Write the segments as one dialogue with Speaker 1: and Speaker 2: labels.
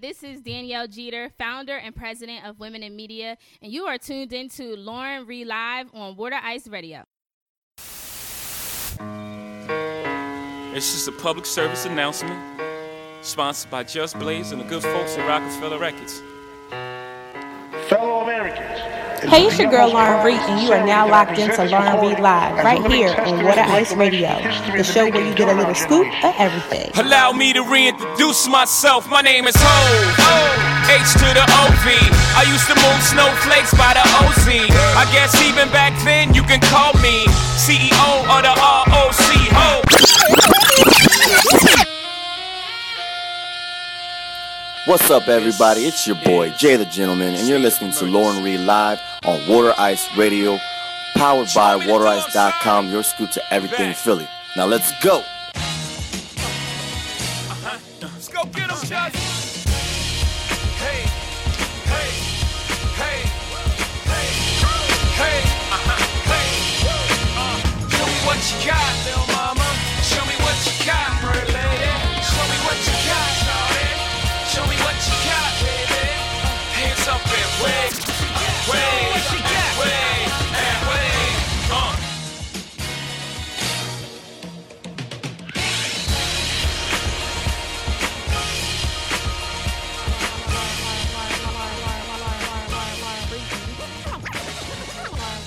Speaker 1: This is Danielle Jeter, founder and president of Women in Media, and you are tuned into Lauren Reed Live on Water Ice Radio.
Speaker 2: It's just a public service announcement sponsored by Just Blaze and the good folks at Rockefeller Records.
Speaker 3: Fellow Americans.
Speaker 4: Hey, it's your girl Lauren Reed, and you are now locked into Lauren Reed Live right here on Water Ice Radio, the show where you get a little scoop of everything.
Speaker 2: Allow me to reintroduce myself. My name is Ho. H to the OV. I used to move snowflakes by the OZ. I guess even back then you can call me CEO of the ROC. Ho.
Speaker 5: What's up, everybody? It's your boy, Jay the Gentleman, and you're listening to Lauren Reed Live on Water Ice Radio, powered by WaterIce.com, your scoop to everything Philly. Now let's go.
Speaker 2: Let's go get 'em, Chuck. Hey, hey, hey, hey, hey, uh-huh, hey. Uh, show me what you got,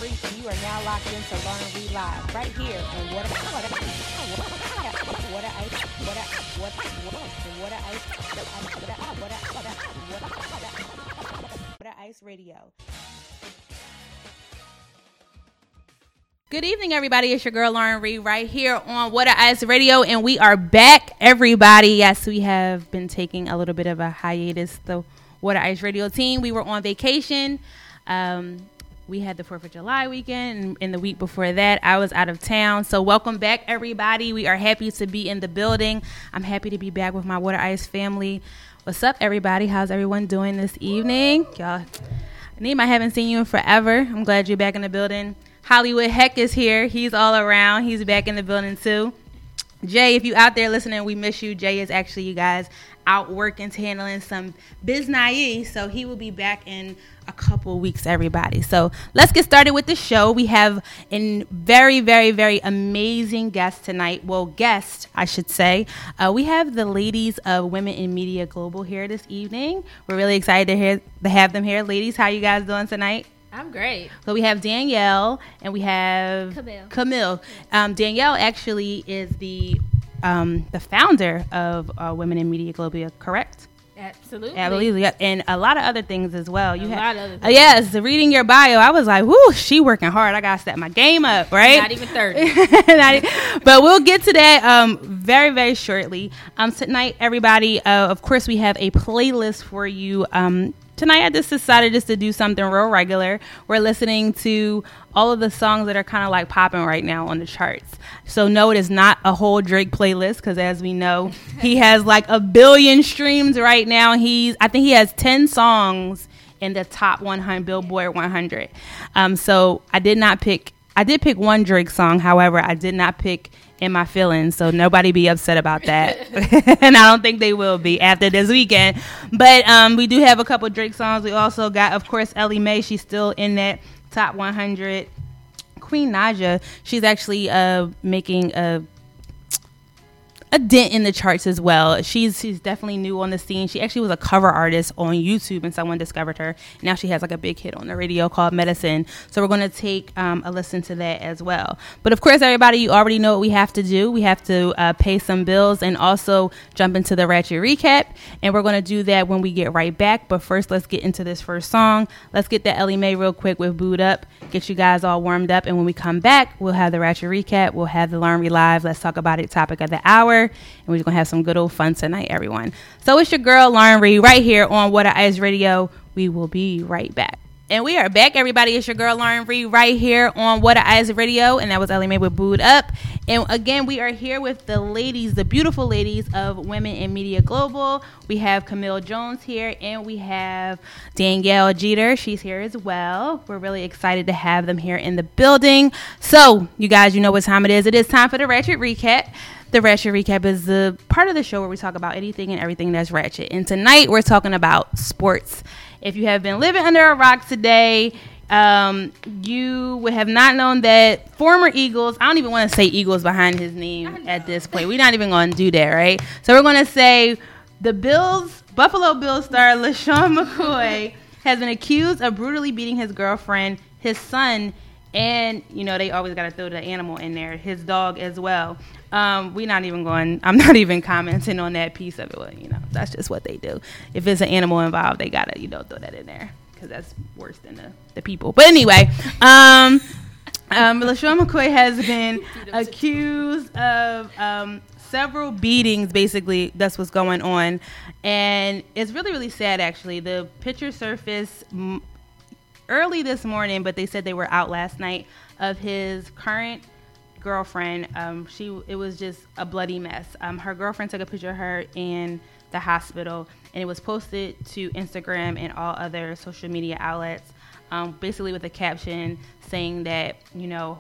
Speaker 2: You
Speaker 4: are now locked into Lauren Reed Live right here on Water Water Water Ice Water Water Water Ice Water Water Water Water Ice Radio. Good evening, everybody. It's your girl Lauren Reed right here on Water Ice Radio, and we are back, everybody. Yes, we have been taking a little bit of a hiatus. The Water Ice Radio team, we were on vacation. Um, we had the Fourth of July weekend, and, and the week before that, I was out of town. So, welcome back, everybody. We are happy to be in the building. I'm happy to be back with my Water Ice family. What's up, everybody? How's everyone doing this evening? Y'all, Neem, I haven't seen you in forever. I'm glad you're back in the building. Hollywood Heck is here. He's all around. He's back in the building too. Jay, if you out there listening, we miss you. Jay is actually you guys out working, handling some business, so he will be back in a couple weeks. Everybody, so let's get started with the show. We have a very, very, very amazing guest tonight. Well, guest, I should say. Uh, we have the ladies of Women in Media Global here this evening. We're really excited to hear to have them here. Ladies, how you guys doing tonight?
Speaker 1: I'm great.
Speaker 4: So we have Danielle and we have
Speaker 1: Camille.
Speaker 4: Camille. Um, Danielle actually is the um, the founder of uh, Women in Media Global, correct?
Speaker 1: Absolutely.
Speaker 4: Yeah, and a lot of other things as well. You
Speaker 1: A
Speaker 4: have,
Speaker 1: lot of other
Speaker 4: uh, yes, reading your bio, I was like, "Whoo, she working hard. I gotta step my game up, right?"
Speaker 1: Not even 30.
Speaker 4: Not e- but we'll get to that um, very, very shortly. Um, tonight, everybody, uh, of course, we have a playlist for you. Um, tonight, I just decided just to do something real regular. We're listening to all of the songs that are kind of like popping right now on the charts. So, no, it is not a whole Drake playlist because, as we know, he has like a billion streams right now. He's, I think, he has ten songs in the top 100 Billboard 100. Um, so, I did not pick I did pick one Drake song, however, I did not pick In My Feelings, so nobody be upset about that. and I don't think they will be after this weekend. But um, we do have a couple Drake songs. We also got, of course, Ella Mai. She's still in that top 100. Queen Naija, she's actually uh, making a a dent in the charts as well. She's she's definitely new on the scene. She actually was a cover artist on YouTube, and someone discovered her. Now she has like a big hit on the radio called Medicine. So we're going to take um, a listen to that as well. But of course, everybody, you already know what we have to do. We have to uh, pay some bills and also jump into the ratchet recap. And we're going to do that when we get right back. But first, let's get into this first song. Let's get that Ella Mai real quick with Boo'd Up. Get you guys all warmed up. And when we come back, we'll have the ratchet recap. We'll have the Laundry Live. Let's talk about it. Topic of the hour and we're gonna have some good old fun tonight, everyone. So it's your girl Lauren Reed right here on Water Ice Radio. We will be right back. And we are back, everybody. It's your girl Lauren Reed right here on Water Ice Radio, and that was Ella Mai with Boo'd Up. And again, we are here with the ladies, the beautiful ladies of Women in Media Global. We have Camille Jones here, and we have Danielle Jeter. She's here as well. We're really excited to have them here in the building. So, you guys, you know what time it is. It is time for the Ratchet Recap. The Ratchet Recap is the part of the show where we talk about anything and everything that's ratchet. And tonight we're talking about sports. If you have been living under a rock today, um, you would have not known that former Eagles, I don't even want to say Eagles behind his name at this point. We're not even going to do that, right? So we're going to say the Bills, Buffalo Bills star LeSean McCoy has been accused of brutally beating his girlfriend, his son, and you know they always got to throw the animal in there, his dog as well. Um, we're not even going. I'm not even commenting on that piece of it. Well, you know, that's just what they do. If it's an animal involved, they gotta you know throw that in there because that's worse than the, the people. But anyway, um, um, LeSean McCoy has been accused of um, several beatings. Basically, that's what's going on, and it's really really sad. Actually, the picture surfaced m- early this morning, but they said they were out last night of his current girlfriend. Um, she it was just a bloody mess. Um, her girlfriend took a picture of her in the hospital, and it was posted to Instagram and all other social media outlets. Um, basically, with a caption saying that you know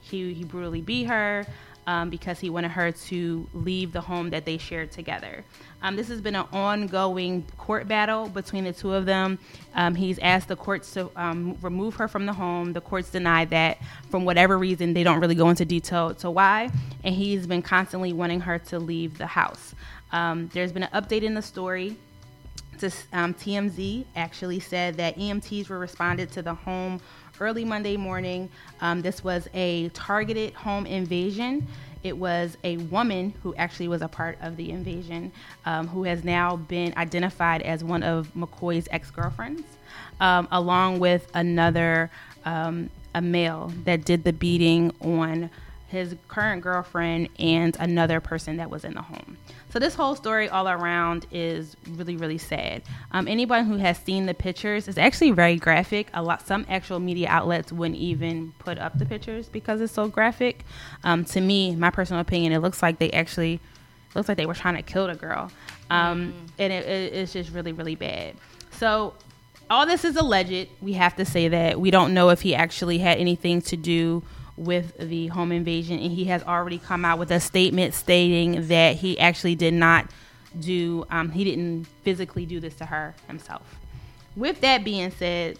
Speaker 4: he he brutally beat her um, because he wanted her to leave the home that they shared together. Um, this has been an ongoing court battle between the two of them. Um, he's asked the courts to um, remove her from the home. The courts denied that from whatever reason. They don't really go into detail to why. And he's been constantly wanting her to leave the house. Um, there's been an update in the story to, um, TMZ actually said that EMTs were responded to the home early Monday morning. Um, this was a targeted home invasion. It was a woman who actually was a part of the invasion, um, who has now been identified as one of McCoy's ex girlfriends, um, along with another um, a male that did the beating on his current girlfriend and another person that was in the home. So this whole story all around is really really sad. Um, anybody who has seen the pictures is actually very graphic. A lot some actual media outlets wouldn't even put up the pictures because it's so graphic. Um, to me, my personal opinion, it looks like they actually looks like they were trying to kill the girl, um, and it, it, it's just really really bad. So all this is alleged. We have to say that we don't know if he actually had anything to do with the home invasion, and he has already come out with a statement stating that he actually did not do, um, he didn't physically do this to her himself. With that being said,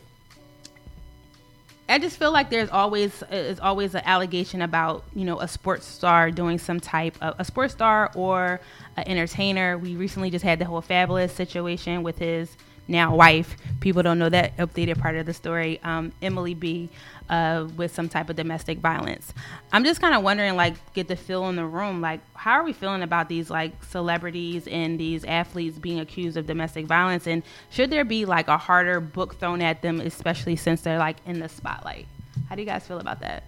Speaker 4: I just feel like there's always is always an allegation about you know a sports star doing some type of a sports star or an entertainer. We recently just had the whole Fabolous situation with his now wife. People don't know that updated part of the story. Um, Emily B. Uh, with some type of domestic violence. I'm just kind of wondering, like, get the feel in the room, like, how are we feeling about these like celebrities and these athletes being accused of domestic violence, and should there be like a harder book thrown at them, especially since they're like in the spotlight? How do you guys feel about that?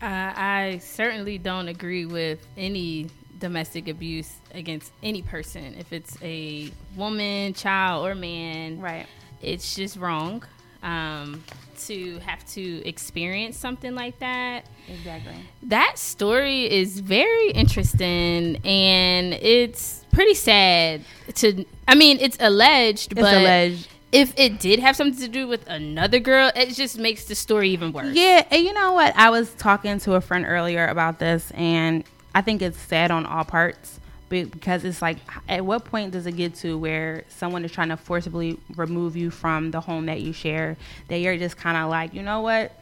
Speaker 1: Uh, I certainly don't agree with any domestic abuse against any person. If it's a woman, child, or man,
Speaker 4: Right.
Speaker 1: it's just wrong um, to have to experience something like that.
Speaker 4: Exactly.
Speaker 1: That story is very interesting and it's pretty sad to I mean it's alleged
Speaker 4: It's
Speaker 1: but
Speaker 4: alleged.
Speaker 1: if it did have something to do with another girl it just makes the story even worse.
Speaker 4: Yeah, and you know what? I was talking to a friend earlier about this, and I think it's sad on all parts because it's like, at what point does it get to where someone is trying to forcibly remove you from the home that you share? That you're just kind of like, you know what?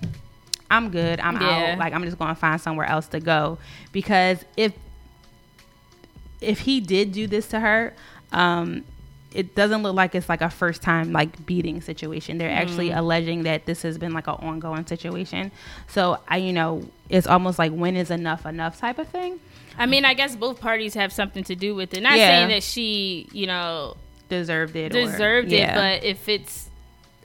Speaker 4: I'm good. I'm
Speaker 1: Yeah.
Speaker 4: out. Like I'm just going to find somewhere else to go because if if he did do this to her, um, it doesn't look like it's like a first time like beating situation. They're actually alleging that this has been like an ongoing situation. So I, you know, it's almost like when is enough enough type of thing.
Speaker 1: I mean I guess both parties have something to do with it. Not
Speaker 4: Yeah.
Speaker 1: saying that she, you know,
Speaker 4: Deserved it. or-
Speaker 1: deserved
Speaker 4: yeah.
Speaker 1: it, but if it's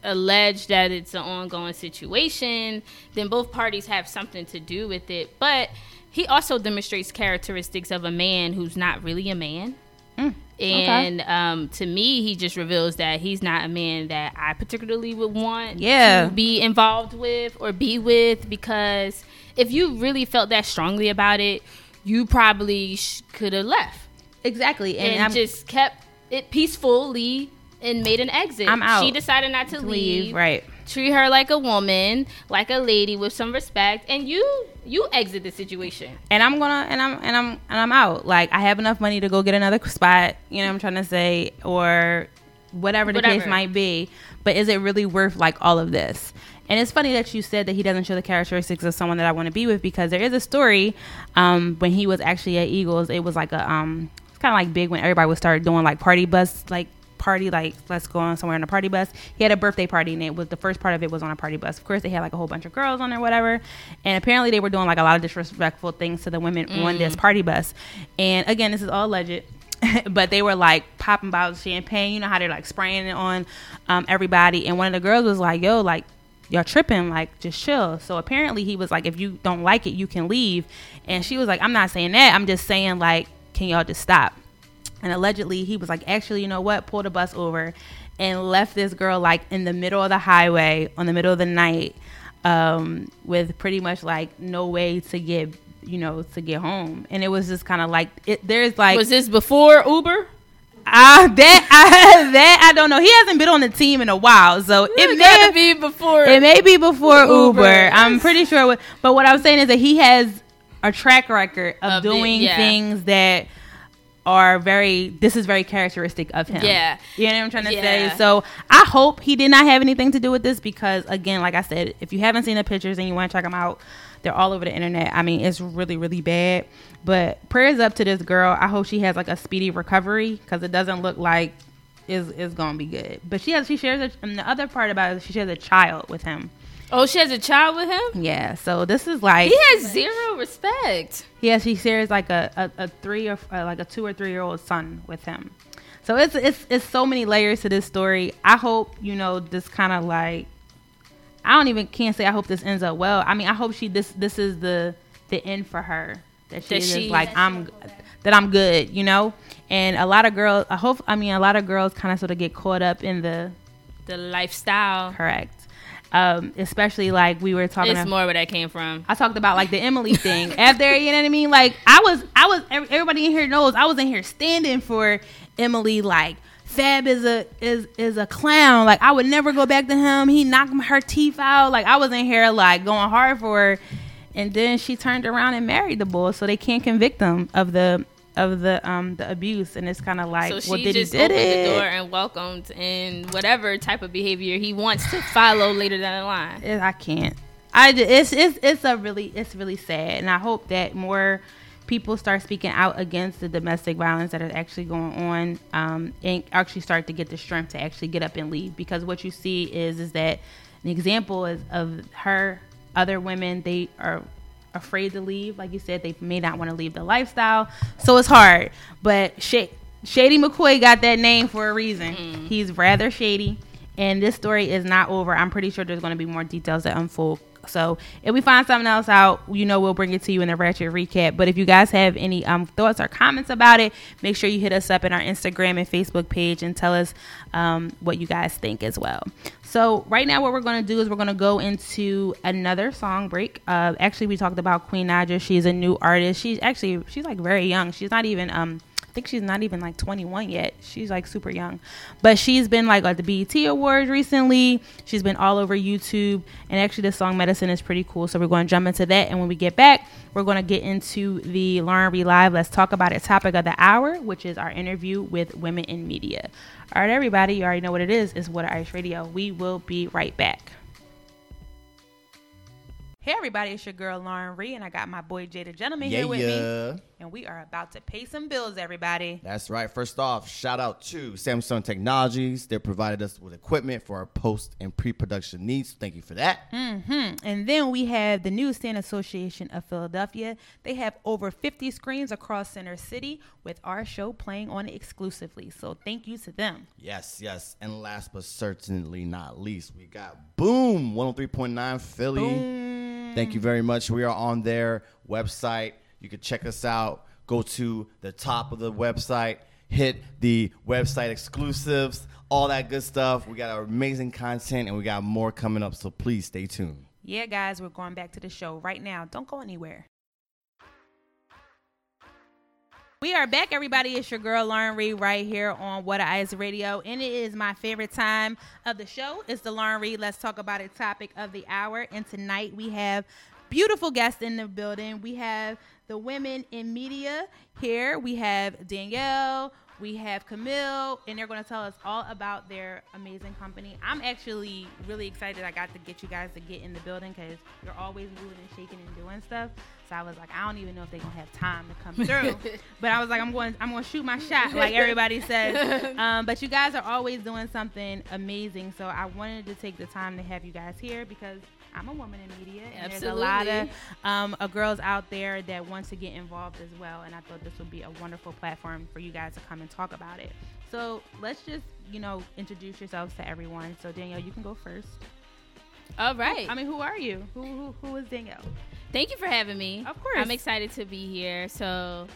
Speaker 1: alleged that it's an ongoing situation, then both parties have something to do with it. But he also demonstrates characteristics of a man who's not really a man.
Speaker 4: Mm,
Speaker 1: And um, to me, he just reveals that he's not a man that I particularly would want
Speaker 4: Yeah.
Speaker 1: to be involved with or be with because if you really felt that strongly about it, you probably sh- could have left
Speaker 4: exactly, and,
Speaker 1: and, just kept it peacefully and made an exit.
Speaker 4: I'm out
Speaker 1: She decided not to,
Speaker 4: to
Speaker 1: leave,
Speaker 4: leave. Right.
Speaker 1: Treat her like a woman, like a lady with some respect, and you you exit the situation.
Speaker 4: and I'm gonna and I'm and I'm and I'm out. Like I have enough money to go get another spot. You know what I'm trying to say, or whatever the case might be. But is it really worth like all of this? And it's funny that you said that he doesn't show the characteristics of someone that I want to be with because there is a story um, when he was actually at Eagles. It was like a um, it's kind of like big when everybody would start doing like party bus like party like let's go on somewhere on a party bus. He had a birthday party and it was the first part of it was on a party bus. Of course they had like a whole bunch of girls on there whatever. And apparently they were doing like a lot of disrespectful things to the women on this party bus. And again this is all alleged but they were like popping bottles of champagne. You know how they're like spraying it on um, everybody. And one of the girls was like yo like y'all tripping like just chill. So apparently he was like if you don't like it you can leave. And she was like i'm not saying that. I'm just saying like can y'all just stop and allegedly he was like actually you know what pulled a bus over and left this girl like in the middle of the highway on the middle of the night um, with pretty much like no way to get you know to get home and it was just kind of like it, there's like
Speaker 1: Was this before Uber?
Speaker 4: Ah, that I, that I don't know. He hasn't been on the team in a while, so it
Speaker 1: It
Speaker 4: may
Speaker 1: be before.
Speaker 4: it may be before Uber.
Speaker 1: Uber.
Speaker 4: I'm pretty sure. What, but what I'm saying is that he has a track record of,
Speaker 1: Of
Speaker 4: doing
Speaker 1: yeah.
Speaker 4: things that are very. This is very characteristic of him.
Speaker 1: Yeah.
Speaker 4: you know what I'm trying to
Speaker 1: Yeah.
Speaker 4: say. So I hope he did not have anything to do with this because, again, like I said, if you haven't seen the pictures and you want to check them out, they're all over the internet. I mean, it's really, really bad. But prayers up to this girl. I hope she has like a speedy recovery because it doesn't look like is is gonna be good. But she has she shares a, and the other part about it, is she shares a child with him.
Speaker 1: Oh, she has a child with him.
Speaker 4: Yeah, so this is like
Speaker 1: He has zero respect.
Speaker 4: yeah, she shares like a, a, a three or uh, like a two or three year old son with him. So it's it's it's so many layers to this story. I hope you know this kind of like I don't even can't say I hope this ends up well. I mean, I hope she this this is the the end for her that she
Speaker 1: That
Speaker 4: is
Speaker 1: she-
Speaker 4: like I'm that I'm good, you know. And a lot of girls, I hope I mean a lot of girls kind of sort of get caught up in the
Speaker 1: The lifestyle.
Speaker 4: correct, um, especially like we were talking.
Speaker 1: It's
Speaker 4: ab-
Speaker 1: more where that came from.
Speaker 4: I talked about like the Emily thing after you know what I mean. Like I was, I was. Everybody in here knows I was in here standing for Emily. Like Fab is a is is a clown. Like I would never go back to him. He knocked her teeth out. Like I was in here like going hard for her, and then she turned around and married the boy, so they can't convict them of the of the um the abuse. And it's kind of like,
Speaker 1: So she
Speaker 4: well, did he
Speaker 1: just
Speaker 4: did
Speaker 1: opened
Speaker 4: it?
Speaker 1: the door and welcomed and whatever type of behavior he wants to follow later down the line.
Speaker 4: it- I can't. I it's it's it's a really it's really sad, and I hope that more people start speaking out against the domestic violence that is actually going on, um, and actually start to get the strength to actually get up and leave. Because what you see is is that an example is of her, other women they are afraid to leave. Like you said, they may not want to leave the lifestyle, so it's hard. But Sh- Shady McCoy got that name for a reason. Mm-hmm. He's rather shady and this story is not over. I'm pretty sure there's going to be more details that unfold. So if we find something else out, you know we'll bring it to you in a ratchet recap. But if you guys have any um, thoughts or comments about it, make sure you hit us up in our Instagram and Facebook page and tell us um, what you guys think as well. So right now, what we're going to do is we're going to go into another song break. Uh, actually, we talked about Queen Naija. She's a new artist. She's actually she's like very young. She's not even um think she's not even like 21 yet. She's like super young. But she's been like at the BET Awards recently. She's been all over YouTube. And actually, the song Medicine is pretty cool. So we're going to jump into that. And when we get back, we're going to get into the Lauren Reed Live. Let's talk about it topic of the hour, which is our interview with women in media. All right, everybody, you already know what it is. It's Water Ice Radio. We will be right back. Hey everybody, it's your girl Lauren Reed, and I got my boy Jada Gentleman
Speaker 6: Yeah,
Speaker 4: here with
Speaker 6: yeah.
Speaker 4: me. And we are about to pay some bills, everybody.
Speaker 6: That's right. First off, shout out to Samsung Technologies. They provided us with equipment for our post and pre production needs. Thank you for that. Mm-hmm.
Speaker 4: And then we have the Newsstand Association of Philadelphia. They have over 50 screens across Center City with our show playing on it exclusively. So thank you to them.
Speaker 6: Yes, yes. And last but certainly not least, we got Boom 103.9 Philly. Thank you very much. We are on their website. You can check us out. Go to the top of the website, hit the website exclusives, all that good stuff. We got our amazing content and we got more coming up. So please stay tuned.
Speaker 4: Yeah, guys, we're going back to the show right now. Don't go anywhere. We are back, everybody. It's your girl Lauren Reed right here on Water Ice Radio, and it is my favorite time of the show. It's the Lauren Reed Let's Talk About It topic of the hour, and tonight we have beautiful guests in the building. We have the women in media here. We have Danielle. We have Camille, and they're going to tell us all about their amazing company. I'm actually really excited. I got to get you guys to get in the building because you're always moving and shaking and doing stuff. So I was like, I don't even know if they're gonna have time to come through. but I was like, I'm going, I'm going to shoot my shot, like everybody says. Um, but you guys are always doing something amazing. So I wanted to take the time to have you guys here because I'm a woman in media, and there's a lot of um, girls out there that want to get involved as well. And I thought this would be a wonderful platform for you guys to come and talk about it. So let's just, you know, introduce yourselves to everyone. So Danielle, you can go first.
Speaker 1: All right.
Speaker 4: I mean, who are you? Who who, who is Danielle?
Speaker 1: Thank you for having me.
Speaker 4: Of course.
Speaker 1: I'm excited to be here. So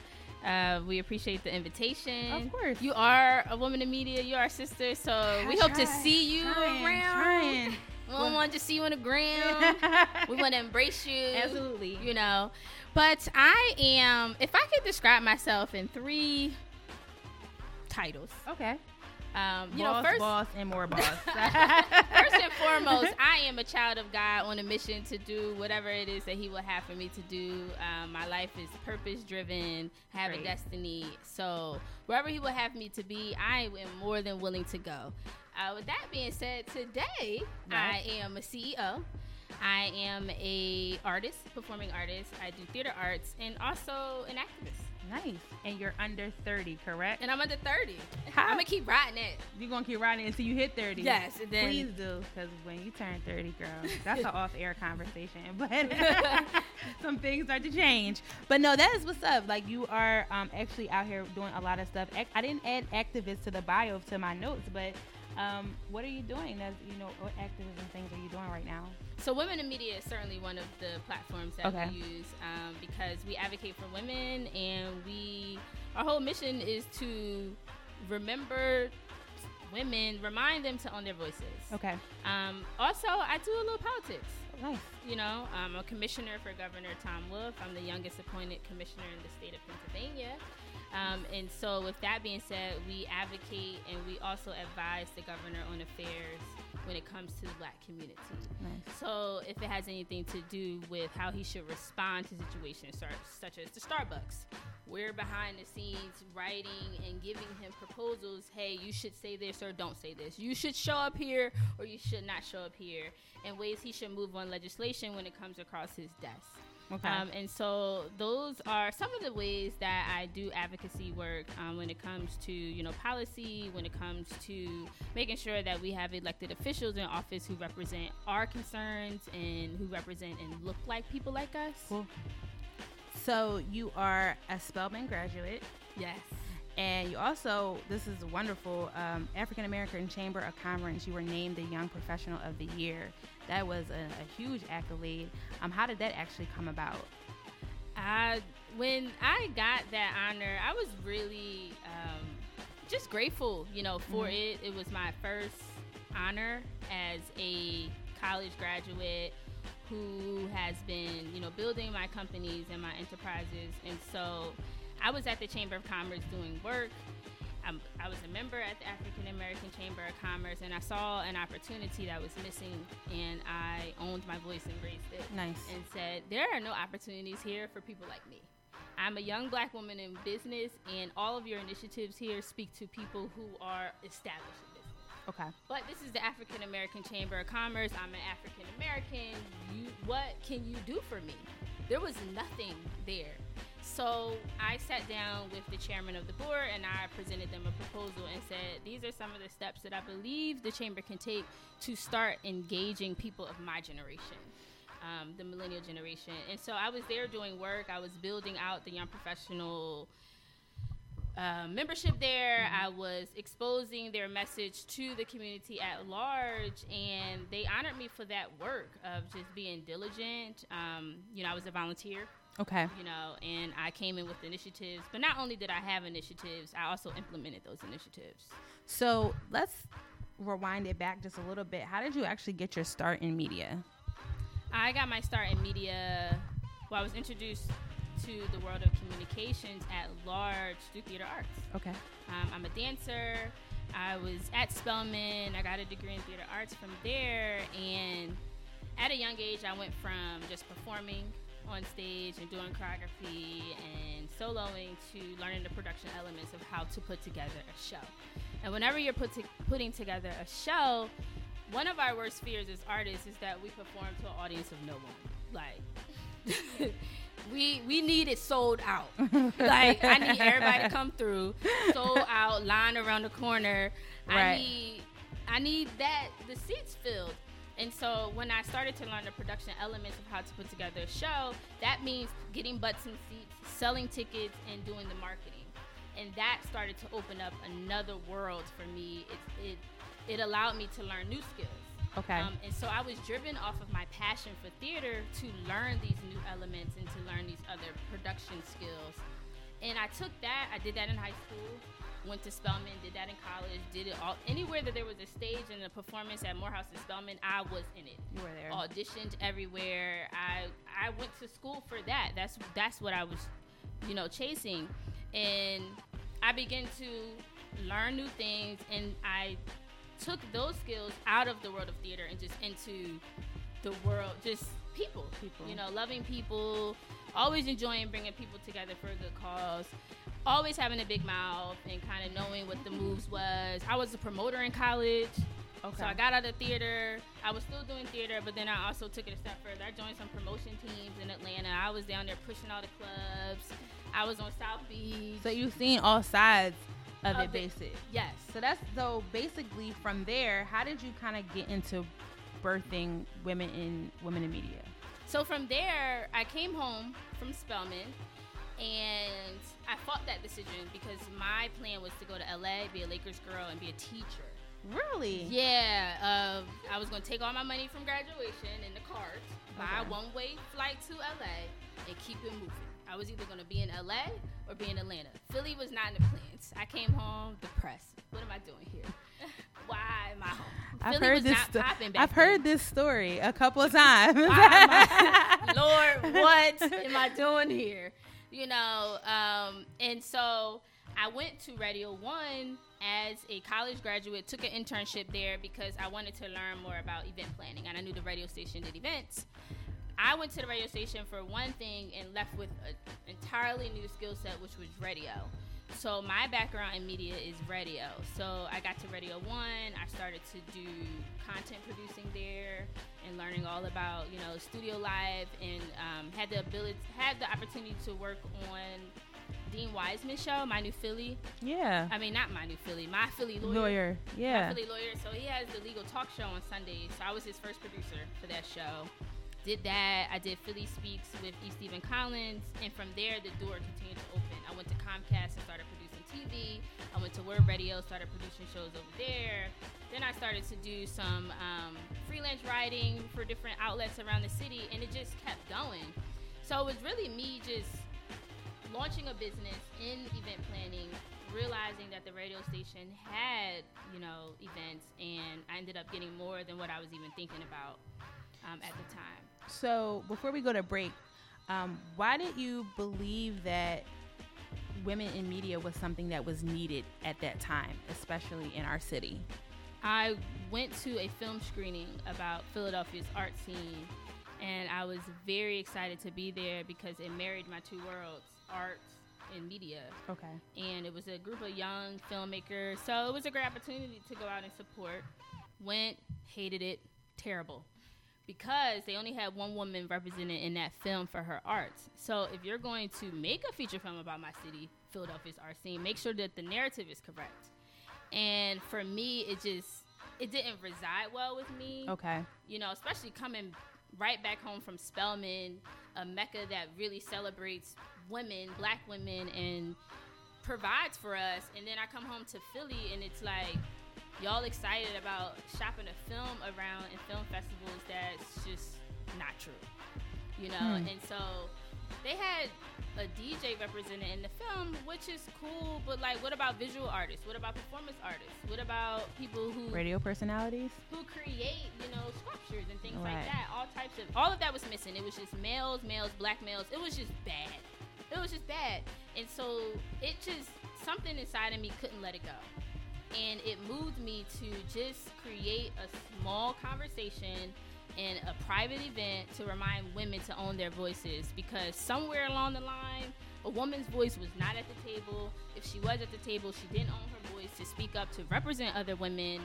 Speaker 1: uh, we appreciate the invitation.
Speaker 4: Of course.
Speaker 1: You are a woman in media. You are a sister. So we hope to see you
Speaker 4: trying,
Speaker 1: around.
Speaker 4: trying.
Speaker 1: We don't want to see you on the ground. we want to embrace you.
Speaker 4: Absolutely.
Speaker 1: You know. But I am, if I could describe myself in three titles.
Speaker 4: Okay.
Speaker 1: Um, you
Speaker 4: boss,
Speaker 1: know, first,
Speaker 4: boss, and more boss.
Speaker 1: first and foremost, I am a child of God on a mission to do whatever it is that He will have for me to do. Um, my life is purpose driven, have
Speaker 4: Great.
Speaker 1: a destiny. So wherever He will have me to be, I am more than willing to go. Uh, with that being said, today I am a CEO. I am a artist, performing artist. I do theater arts and also an activist.
Speaker 4: Nice. And you're under 30, correct?
Speaker 1: And I'm under 30.
Speaker 4: How-
Speaker 1: I'm gonna keep riding it.
Speaker 4: You're going to keep riding until you hit 30.
Speaker 1: Yes, and then-
Speaker 4: Please do, because when you turn 30, girl, that's an off air conversation. But some things start to change. But no, that is what's up. Like, you are um, actually out here doing a lot of stuff. I didn't add activist to the bio to my notes, but um, what are you doing? That's, you know, what activism things are you doing right now?
Speaker 1: So, Women in Media is certainly one of the platforms that
Speaker 4: Okay.
Speaker 1: we use um, because we advocate for women, and we our whole mission is to remember women, remind them to own their voices.
Speaker 4: Okay.
Speaker 1: Um, also, I do a little politics.
Speaker 4: Nice.
Speaker 1: You know, I'm a commissioner for Governor Tom Wolf. I'm the youngest appointed commissioner in the state of Pennsylvania. Um, and so, with that being said, we advocate and we also advise the governor on affairs when it comes to the black community.
Speaker 4: Nice.
Speaker 1: So, if it has anything to do with how he should respond to situations such, such as the Starbucks, we're behind the scenes writing and giving him proposals. Hey, you should say this or don't say this. You should show up here or you should not show up here. And ways he should move on legislation when it comes across his desk.
Speaker 4: Okay.
Speaker 1: Um, and so those are some of the ways that I do advocacy work um, when it comes to you know policy, when it comes to making sure that we have elected officials in office who represent our concerns and who represent and look like people like us.
Speaker 4: Cool. So, you are a Spelman graduate.
Speaker 1: Yes.
Speaker 4: And you also, this is wonderful, um, African American Chamber of Commerce. You were named the Young Professional of the Year. That was a, a huge accolade. Um, how did that actually come about?
Speaker 1: I when I got that honor, I was really um, just grateful, you know, for it. It was my first honor as a college graduate who has been, you know, building my companies and my enterprises. And so I was at the Chamber of Commerce doing work. I'm, I was a member at the African American Chamber of Commerce, and I saw an opportunity that was missing, and I owned my voice and raised it
Speaker 4: Nice.
Speaker 1: and said, There are no opportunities here for people like me. I'm a young black woman in business, and all of your initiatives here speak to people who are established in business.
Speaker 4: Okay.
Speaker 1: But this is the African American Chamber of Commerce. I'm an African American. You, what can you do for me? There was nothing there. So I sat down with the chairman of the board and I presented them a proposal and said, These are some of the steps that I believe the chamber can take to start engaging people of my generation. Um, the millennial generation. And so I was there doing work. I was building out the young professional uh, membership there. I was exposing their message to the community at large, and they honored me for that work of just being diligent. Um, you know, I was a volunteer,
Speaker 4: Okay.
Speaker 1: you know, and I came in with initiatives. But not only did I have initiatives, I also implemented those initiatives.
Speaker 4: So let's rewind it back just a little bit. How did you actually get your start in media?
Speaker 1: I got my start in media. Well, I was introduced to the world of communications at large through theater arts.
Speaker 4: Okay.
Speaker 1: Um, I'm a dancer. I was at Spelman. I got a degree in theater arts from there. And at a young age, I went from just performing on stage and doing choreography and soloing to learning the production elements of how to put together a show. And whenever you're put to, putting together a show, one of our worst fears as artists is that we perform to an audience of no one. Like, we we need it sold out. like I need everybody to come through, sold out, line around the corner. I
Speaker 4: Right.
Speaker 1: need I need that the seats filled. And so when I started to learn the production elements of how to put together a show, that means getting butts in seats, selling tickets, and doing the marketing. And that started to open up another world for me. It it it allowed me to learn new skills.
Speaker 4: Okay.
Speaker 1: Um, and so I was driven off of my passion for theater to learn these new elements and to learn these other production skills. And I took that, I did that in high school, went to Spelman, did that in college, did it all anywhere that there was a stage and a performance at Morehouse and Spelman, I was in it.
Speaker 4: You were there.
Speaker 1: Auditioned everywhere. I I went to school for that. That's that's what I was, you know, chasing. And I began to learn new things and I took those skills out of the world of theater and just into the world, just people,
Speaker 4: People.
Speaker 1: You know, loving people, always enjoying bringing people together for a good cause, always having a big mouth and kind of knowing what the moves was. I was a promoter in college.
Speaker 4: Okay.
Speaker 1: So I got out of theater. I was still doing theater, but then I also took it a step further. I joined some promotion teams in Atlanta. I was down there pushing all the clubs. I was on South Beach.
Speaker 4: So you've seen all sides of,
Speaker 1: Of
Speaker 4: it,
Speaker 1: it.
Speaker 4: basic.
Speaker 1: yes.
Speaker 4: So that's so basically from there. How did you kind of get into birthing women in women in media?
Speaker 1: So from there, I came home from Spelman, and I fought that decision because my plan was to go to LA, be a Lakers girl, and be a teacher.
Speaker 4: Really?
Speaker 1: Yeah, uh, I was gonna take all my money from graduation in the cart, buy
Speaker 4: Okay.
Speaker 1: a one-way flight to LA, and keep it moving. I was either gonna be in LA or be in Atlanta. Philly was not in the plans. I came home depressed. What am I doing here? Why am I home?
Speaker 4: I've
Speaker 1: Philly
Speaker 4: heard this. sto- I've heard this story a couple of times.
Speaker 1: I- Lord, what am I doing here? You know, um, and so I went to Radio One as a college graduate, took an internship there because I wanted to learn more about event planning, and I knew the radio station did events. I went to the radio station for one thing and left with an entirely new skill set, which was radio. So my background in media is radio. So I got to Radio One. I started to do content producing there and learning all about you know studio live and um, had the ability had the opportunity to work on Dean Weitzman's show, My New Philly.
Speaker 4: yeah.
Speaker 1: I mean not My New Philly, My Philly Lawyer.
Speaker 4: Lawyer. yeah. My.
Speaker 1: Philly lawyer. So he has the legal talk show on Sundays. So I was his first producer for that show. Did that. I did Philly Speaks with E. Steven Collins, and from there the door continued to open. I went to Comcast and started producing TV. I went to WURD Radio, started producing shows over there. Then I started to do some um, freelance writing for different outlets around the city, and it just kept going. So it was really me just launching a business in event planning, realizing that the radio station had, you know, events, and I ended up getting more than what I was even thinking about um, at the time.
Speaker 4: So before we go to break, um, why did you believe that women in media was something that was needed at that time, especially in our city?
Speaker 1: I went to a film screening about Philadelphia's art scene, and I was very excited to be there because it married my two worlds art and media.
Speaker 4: Okay.
Speaker 1: and it was a group of young filmmakers. So it was a great opportunity to go out and support. Went, hated it, terrible. Because they only had one woman represented in that film for her arts. So if you're going to make a feature film about my city, Philadelphia's art scene, make sure that the narrative is correct. And for me, it just it didn't reside well with me
Speaker 4: Okay.
Speaker 1: you know, especially coming right back home from Spelman, a mecca that really celebrates women, black women, and provides for us. And then I come home to Philly, and it's like y'all excited about shopping a film around in film festivals that's just not true, you know.
Speaker 4: Hmm.
Speaker 1: And so they had a DJ represented in the film, which is cool. But like, what about visual artists? What about performance artists? What about people who
Speaker 4: Radio personalities.
Speaker 1: who create, you know, sculptures and things
Speaker 4: Right.
Speaker 1: like that. All types of all of that was missing. It was just males, males, black males. It was just bad. It was just bad, and so it just something inside of me couldn't let it go, and it moved me to just create a small conversation in a private event to remind women to own their voices because somewhere along the line a woman's voice was not at the table if she was at the table she didn't own her voice to speak up to represent other women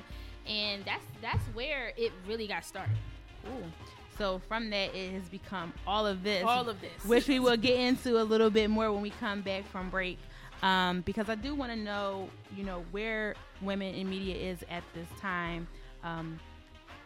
Speaker 1: and that's that's where it really got started
Speaker 4: Ooh. So from that, it has become all of this.
Speaker 1: All of this.
Speaker 4: which we will get into a little bit more when we come back from break. Um, because I do want to know, you know, where women in media is at this time, um,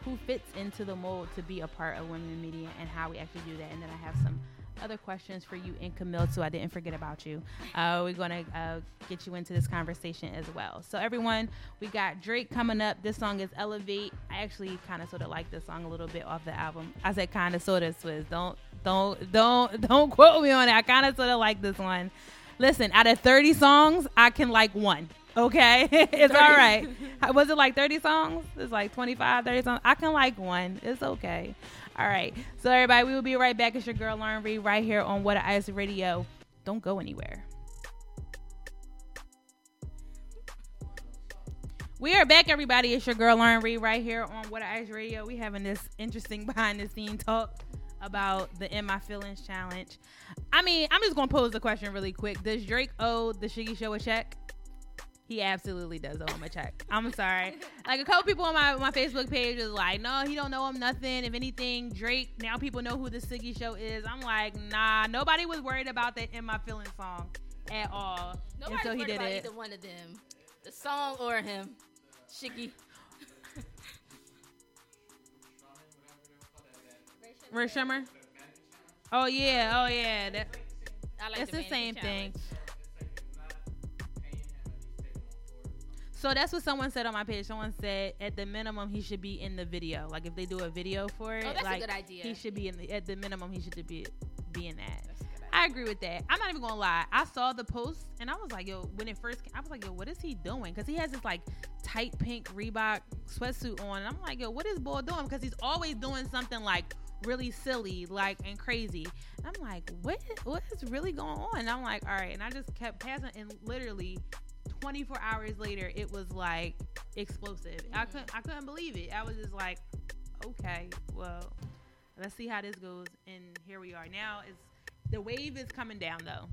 Speaker 4: who fits into the mold to be a part of women in media, and how we actually do that. And then I have some other questions for you and Camille, so I didn't forget about you. Uh, we're gonna uh, get you into this conversation as well. So everyone, we got Drake coming up. This song is Elevate. I actually kind of sort of like this song a little bit off the album. I said kind of sort of Swizz. Don't don't don't don't quote me on it. I kind of sort of like this one. Listen, out of 30 songs, I can like one. Okay, it's all right. Was it like 30 songs? It's like 25, 30 songs. I can like one. It's okay. All right. So everybody, we will be right back. It's your girl Lauren Reed right here on Water Ice Radio. Don't go anywhere. We are back, everybody. It's your girl Lauren Reed right here on Water Ice Radio. We having this interesting behind the scene talk about the In My Feelings challenge. I mean, I'm just gonna pose the question really quick. Does Drake owe the Shiggy Show a check? He absolutely does owe him a check. I'm sorry. Like a couple people on my, my Facebook page is like, no, he don't know him nothing. If anything, Drake, now people know who the Shiggy show is. I'm like, nah, nobody was worried about that in my feelings song at all
Speaker 1: nobody's
Speaker 4: until he
Speaker 1: worried
Speaker 4: did
Speaker 1: about
Speaker 4: it.
Speaker 1: either one of them the song or him Shiggy.
Speaker 4: Rae Sremmurd? Oh yeah, oh yeah. That,
Speaker 1: I like
Speaker 4: it's the same
Speaker 1: mannequin
Speaker 4: thing. So that's what someone said on my page. Someone said at the minimum he should be in the video. Like if they do a video for it,
Speaker 1: Oh, that's a
Speaker 4: like
Speaker 1: good idea.
Speaker 4: he should be in the at the minimum he should be be in that.
Speaker 1: That's a good idea.
Speaker 4: I agree with that. I'm not even gonna lie. I saw the post and I was like, yo, when it first came, I was like, yo, what is he doing? Because he has this like tight pink Reebok sweatsuit on, and I'm like, yo, what is boy doing? Because he's always doing something like really silly, like and crazy. And I'm like, what? What is really going on? And I'm like, all right. And I just kept passing, and literally 24 hours later, it was like explosive. I mm-hmm. couldn't, I couldn't believe it. I was just like, okay, well, let's see how this goes. And here we are. Now it's the wave is coming down though.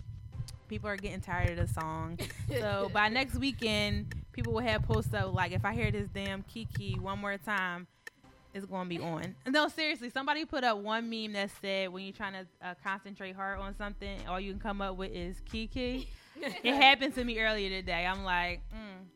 Speaker 4: People are getting tired of the song. so by next weekend, people will have posts up like, if I hear this damn Kiki one more time, it's gonna be on. No, seriously, somebody put up one meme that said when you're trying to uh, concentrate hard on something, all you can come up with is Kiki. it happened to me earlier today. I'm like, mm.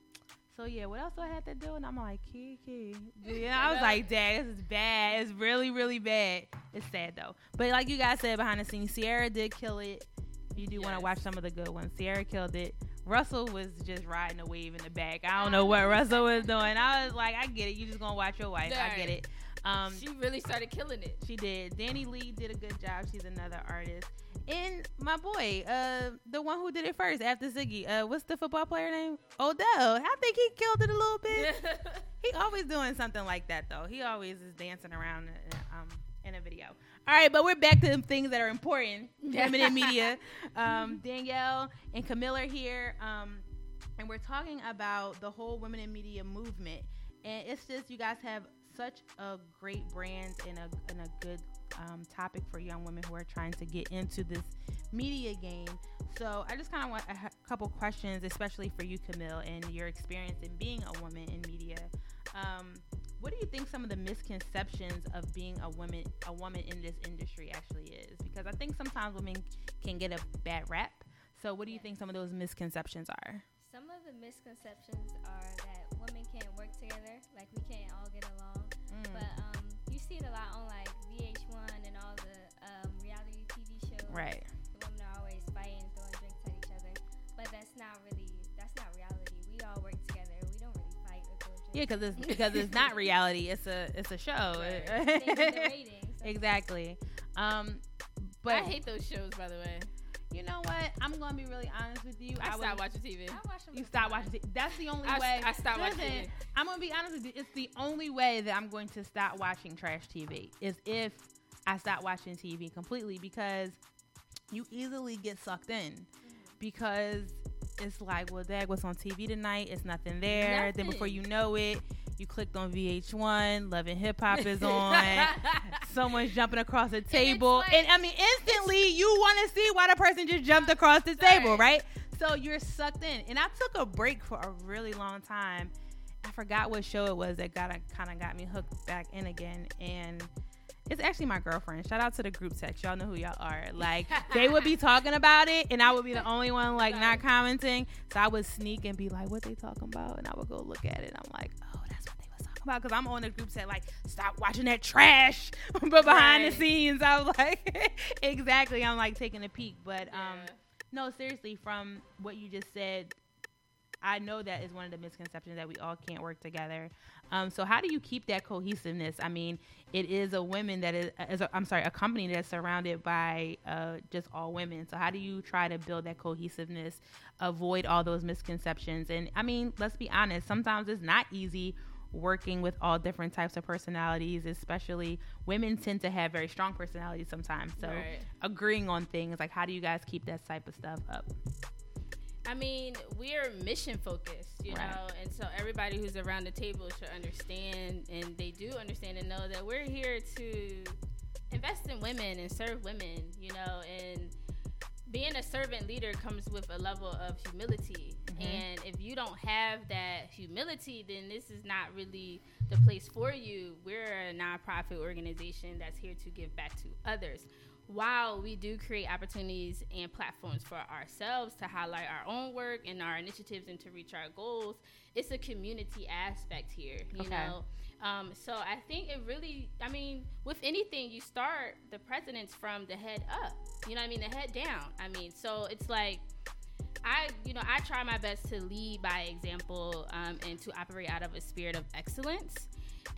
Speaker 4: so yeah, what else do I have to do? And I'm like, Kiki. Yeah, I was like, dang, this is bad. It's really, really bad. It's sad though. But like you guys said behind the scenes, Ciara did kill it. If you do want to watch some of the good ones, Ciara killed it. Russell was just riding a wave in the back. I don't know what Russell was doing. I was like, I get it. You just gonna watch your wife. I get it. Um,
Speaker 1: she really started killing it
Speaker 4: she did. Dani Leigh did a good job. She's another artist. And my boy, uh, the one who did it first after Shiggy, uh, what's the football player name? Odell. I think he killed it a little bit. he always doing something like that though. He always is dancing around uh, um, in a video. All right, but we're back to the things that are important. Women in media. Um, Danielle and Camille are here, um, and we're talking about the whole women in media movement. And it's just you guys have such a great brand and a and a good um, topic for young women who are trying to get into this media game. So I just kind of want a couple questions, especially for you, Camille, and your experience in being a woman in media. Um, what do you think some of the misconceptions of being a woman a woman in this industry actually is? Because I think sometimes women can get a bad rap. So what do you think some of those misconceptions are?
Speaker 7: Some of the misconceptions are that women can't work together, like we can't all get along.
Speaker 4: Mm.
Speaker 7: But um, you see it a lot on like VH1 and all the um, reality TV shows.
Speaker 4: Right. Yeah, because it's because it's not reality. It's a it's a show.
Speaker 7: The ratings. That's-
Speaker 4: exactly. Um, but
Speaker 1: i hate those shows by the way
Speaker 4: you know what? I'm gonna be really honest with you.
Speaker 1: i, stopped watching tv
Speaker 7: I watch them
Speaker 4: You stop watching. T- that's the only
Speaker 1: I
Speaker 4: way.
Speaker 1: I stopped watching TV.
Speaker 4: I'm gonna be honest with you. It's the only way that I'm going to stop watching trash TV is if I stop watching TV completely because you easily get sucked in because it's like, well, Dag, what's on TV tonight? It's nothing there. Then before you know it, you clicked on VH1, Love and Hip Hop is on. Someone's jumping across the table.
Speaker 1: like-
Speaker 4: and I mean, instantly you want to see why the person just jumped across the table, right? So you're sucked in. And I took a break for a really long time. I forgot what show it was that got kind of got me hooked back in again. And it's actually my girlfriend. Shout out to the group text. Y'all know who y'all are. Like they would be talking about it, and I would be the only one like not commenting. So I would sneak and be like, "What they talking about?" And I would go look at it. I'm like, "Oh, that's what they was talking about." Because I'm on the group set, like, "Stop watching that trash." but behind
Speaker 1: Right.
Speaker 4: the scenes, I was like, "Exactly." I'm like taking a peek, but um,
Speaker 1: Yeah.
Speaker 4: no, seriously, from what you just said, I know that is one of the misconceptions that we all can't work together. Um, so how do you keep that cohesiveness? I mean, it is a women that is, is a, I'm sorry, a company that's surrounded by uh, just all women. So how do you try to build that cohesiveness, avoid all those misconceptions? And I mean, let's be honest, sometimes it's not easy working with all different types of personalities, especially women tend to have very strong personalities sometimes. So
Speaker 1: Right.
Speaker 4: agreeing on things like how do you guys keep that type of stuff up?
Speaker 1: I mean, we're mission focused, you
Speaker 4: Right.
Speaker 1: know, and so everybody who's around the table should understand, and they do understand and know that we're here to invest in women and serve women, you know, and being a servant leader comes with a level of humility. Mm-hmm. And if you don't have that humility, then this is not really the place for you. We're a nonprofit organization that's here to give back to others. While we do create opportunities and platforms for ourselves to highlight our own work and our initiatives and to reach our goals, it's a community aspect here, you
Speaker 4: Okay.
Speaker 1: know. Um, so I think it really, I mean, with anything, you start the presidents from the head up. You know what I mean? The head down. I mean, so it's like, I, you know, I try my best to lead by example um, and to operate out of a spirit of excellence.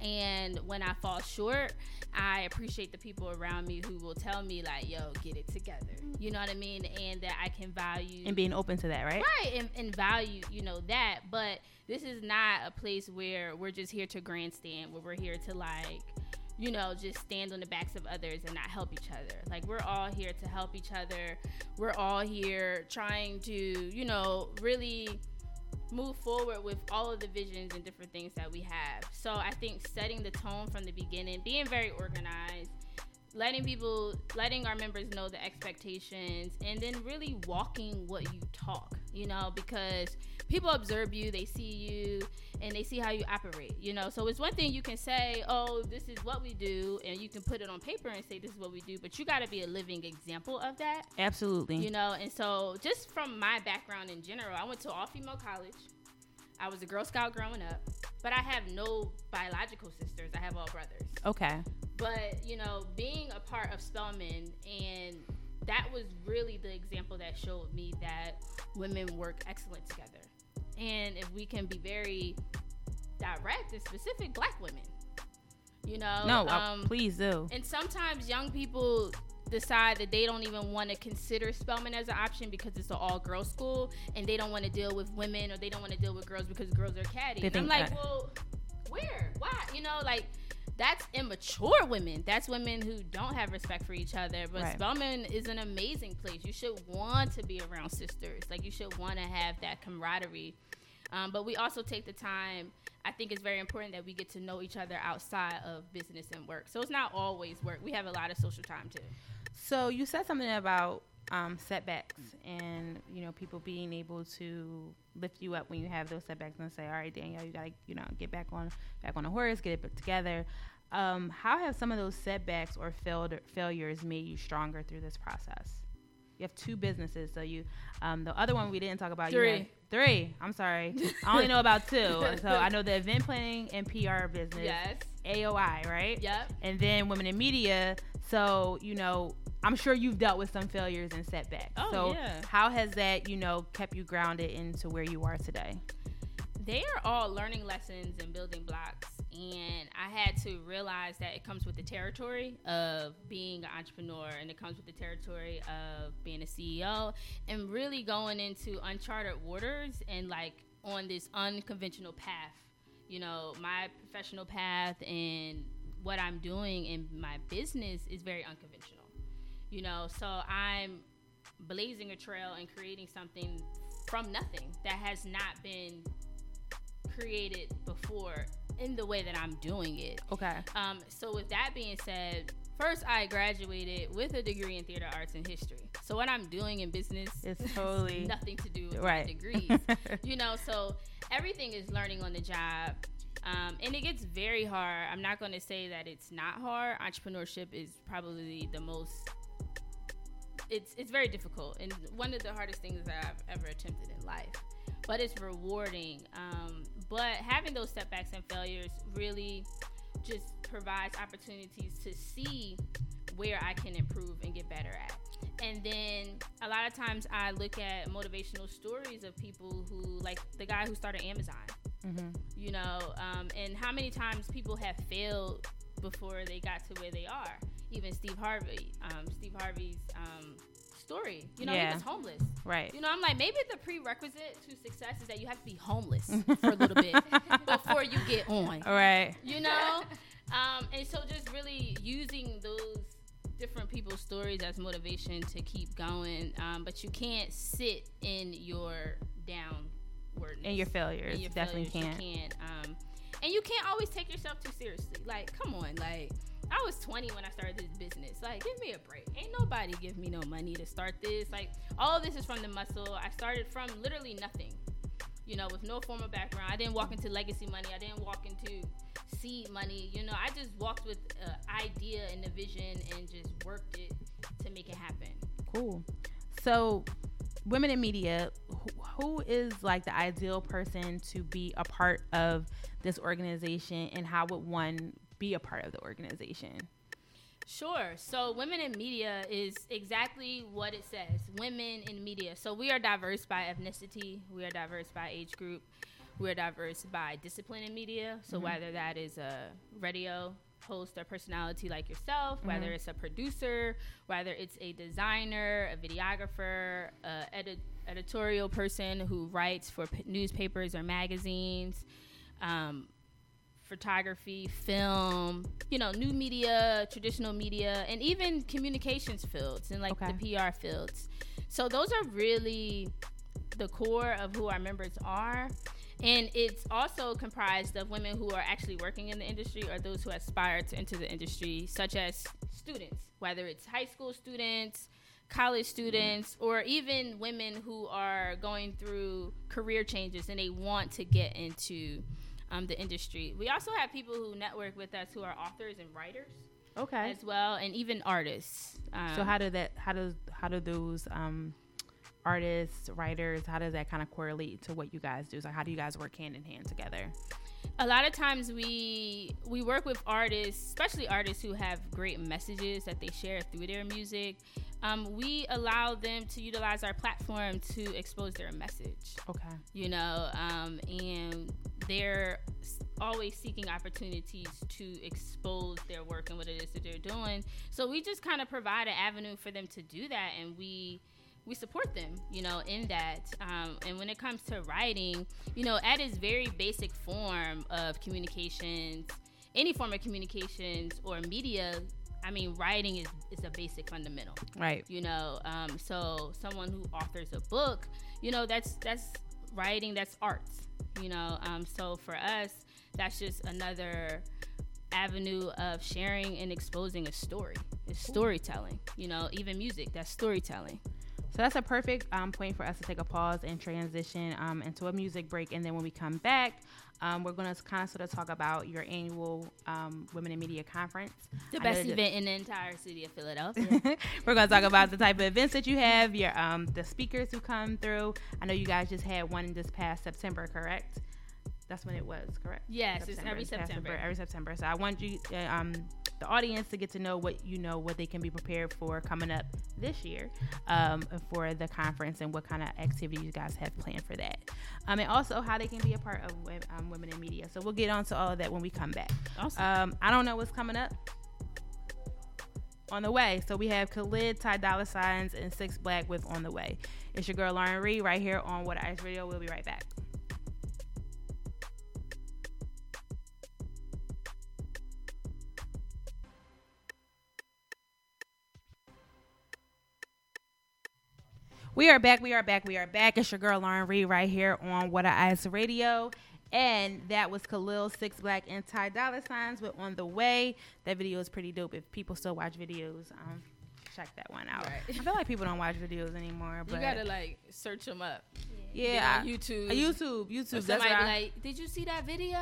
Speaker 1: And when I fall short, I appreciate the people around me who will tell me like, "Yo, get it together." You know what I mean? And that I can value
Speaker 4: And being open to that, right?
Speaker 1: right and, and value you know that but this is not a place where we're just here to grandstand where we're here to like you know just stand on the backs of others and not help each other like we're all here to help each other we're all here trying to you know really move forward with all of the visions and different things that we have. So i think setting the tone from the beginning being very organized letting people letting our members know the expectations and then really walking what you talk you know because people observe you they see you and they see how you operate you know. So it's one thing you can say oh this is what we do and you can put it on paper and say this is what we do but you got to be a living example of that.
Speaker 4: Absolutely.
Speaker 1: you know and so just from my background in general i went to all female college i was a girl scout growing up but i have no biological sisters i have all brothers
Speaker 4: okay.
Speaker 1: but you know being a part of Spelman and that was really the example that showed me that women work excellent together and if we can be very direct and specific black women you know
Speaker 4: No, uh, please do.
Speaker 1: and sometimes young people decide that they don't even want to consider Spelman as an option because it's an all girls school and they don't want to deal with women or they don't want to deal with girls because girls are catty.
Speaker 4: They
Speaker 1: And I'm like,
Speaker 4: that-
Speaker 1: well, where? Why? You know, like that's immature women. That's women who don't have respect for each other. But
Speaker 4: Right.
Speaker 1: Spelman is an amazing place. You should want to be around sisters. Like you should want to have that camaraderie. Um, but we also take the time. I think it's very important that we get to know each other outside of business and work. So it's not always work. We have a lot of social time too.
Speaker 4: So you said something about um, setbacks and you know people being able to lift you up when you have those setbacks and say, "All right, Danielle, you gotta you know get back on back on the horse, get it put together." Um, how have some of those setbacks or failed failures made you stronger through this process? You have two businesses, so you um, the other one we didn't talk about. you
Speaker 1: Three.
Speaker 4: three. I'm sorry, I only know about two. So I know the event planning and PR business.
Speaker 1: Yes.
Speaker 4: AOI, right?
Speaker 1: Yep.
Speaker 4: and then women in media. So, you know, I'm sure you've dealt with some failures and setbacks.
Speaker 1: Oh,
Speaker 4: so,
Speaker 1: yeah.
Speaker 4: how has that, you know, kept you grounded into where you are today?
Speaker 1: they are all learning lessons and building blocks and i had to realize that it comes with the territory of being an entrepreneur and it comes with the territory of being a ceo and really going into uncharted waters and like on this unconventional path. You know my professional path and what i'm doing in my business is very unconventional. You know so i'm blazing a trail and creating something from nothing that has not been created before in the way that I'm doing it.
Speaker 4: Okay.
Speaker 1: Um, so with that being said, first I graduated with a degree in theater arts and history. So what I'm doing in business is
Speaker 4: totally-
Speaker 1: nothing to do with
Speaker 4: Right.
Speaker 1: my degrees. you know, so everything is learning on the job. Um, and it gets very hard. I'm not going to say that it's not hard. Entrepreneurship is probably the most it's it's very difficult and one of the hardest things that I've ever attempted in life. But it's rewarding. Um, but having those setbacks and failures really just provides opportunities to see where I can improve and get better at. And then a lot of times I look at motivational stories of people who, like the guy who started Amazon, you know, um, and how many times people have failed before they got to where they are. Even Steve Harvey, um, Steve Harvey's um, story, you know,
Speaker 4: Yeah.
Speaker 1: he was homeless.
Speaker 4: Right.
Speaker 1: You know, I'm like, maybe the prerequisite to success is that you have to be homeless for a little bit before you get on
Speaker 4: All right.
Speaker 1: you know um, and so just really using those different people's stories as motivation to keep going um, but you can't sit in your downward
Speaker 4: And your failures. Definitely can't.
Speaker 1: you can't um, and you can't always take yourself too seriously like come on like I was 20 when I started this business. Like, give me a break. Ain't nobody give me no money to start this. Like, all this is from the muscle. I started from literally nothing you know, with no formal background. I didn't walk into legacy money. I didn't walk into seed money. You know, I just walked with an idea and a vision and just worked it to make it happen.
Speaker 4: Cool. So, women in media, who is like the ideal person to be a part of this organization, and how would one be a part of the organization?
Speaker 1: Sure. So, women in media is exactly what it says women in media. So, we are diverse by ethnicity, we are diverse by age group, we are diverse by discipline in media. So, whether that is a radio host or personality like yourself, whether it's a producer, whether it's a designer, a videographer, a edit- editorial person who writes for p- newspapers or magazines. Um, photography, film, you know, new media, traditional media, and even communications fields and like
Speaker 4: Okay.
Speaker 1: the PR fields. So those are really the core of who our members are. And it's also comprised of women who are actually working in the industry or those who aspire to enter the industry, such as students, whether it's high school students, college students, or even women who are going through career changes and they want to get into um, the industry. We also have people who network with us who are authors and writers
Speaker 4: Okay.
Speaker 1: as well, and even artists. Um,
Speaker 4: So how do that? How does how do those um, artists, writers, how does that kind of correlate to what you guys do? So how do you guys work hand in hand together?
Speaker 1: a lot of times we we work with artists, especially artists who have great messages that they share through their music. Um, we allow them to utilize our platform to expose their message.
Speaker 4: Okay.
Speaker 1: You know, um, and they're always seeking opportunities to expose their work and what it is that they're doing. So we just kind of provide an avenue for them to do that, and we we support them, you know, in that. Um, and when it comes to writing, you know, at its very basic form of communications, any form of communications or media, I mean, writing is, is a basic fundamental.
Speaker 4: Right.
Speaker 1: you know um, so someone who authors a book you know that's that's writing that's arts you know um, so for us that's just another avenue of sharing and exposing a story. It's storytelling you know even music that's storytelling
Speaker 4: So that's a perfect um, point for us to take a pause and transition um, into a music break. And then when we come back, um, we're going to kind of sort of talk about your annual um, Women in Media Conference.
Speaker 1: the best event in the entire city of philadelphia
Speaker 4: we're going to talk about the type of events that you have, your um, the speakers who come through. I know you guys just had one this past September, correct? That's when it was, correct?
Speaker 1: Yes, it's every
Speaker 4: past
Speaker 1: September.
Speaker 4: Every September. So I want you, uh, um, the audience, to get to know what you know, what they can be prepared for coming up this year um, for the conference, and what kind of activities you guys have planned for that, um, and also how they can be a part of um, women in media. So we'll get on to all of that when we come back.
Speaker 1: Awesome.
Speaker 4: Um, I don't know what's coming up on the way. So we have Khalid, Ty Dollar Signs, and Six Black with On the Way. It's your girl Lauren Reed right here on Water Ice Radio. We'll be right back. We are back. We are back. We are back. It's your girl Lauren Reed right here on Water Ice Radio. And that was Khalid Six Black Anti Dollar Signs with On the Way. That video is pretty dope. If people still watch videos, um, check that one out.
Speaker 1: Right.
Speaker 4: I feel like people don't watch videos anymore. But
Speaker 1: You gotta like search them up.
Speaker 4: yeah,
Speaker 1: Get on YouTube.
Speaker 4: YouTube, YouTube. That's
Speaker 1: somebody be
Speaker 4: I-
Speaker 1: like, "Did you see that video?"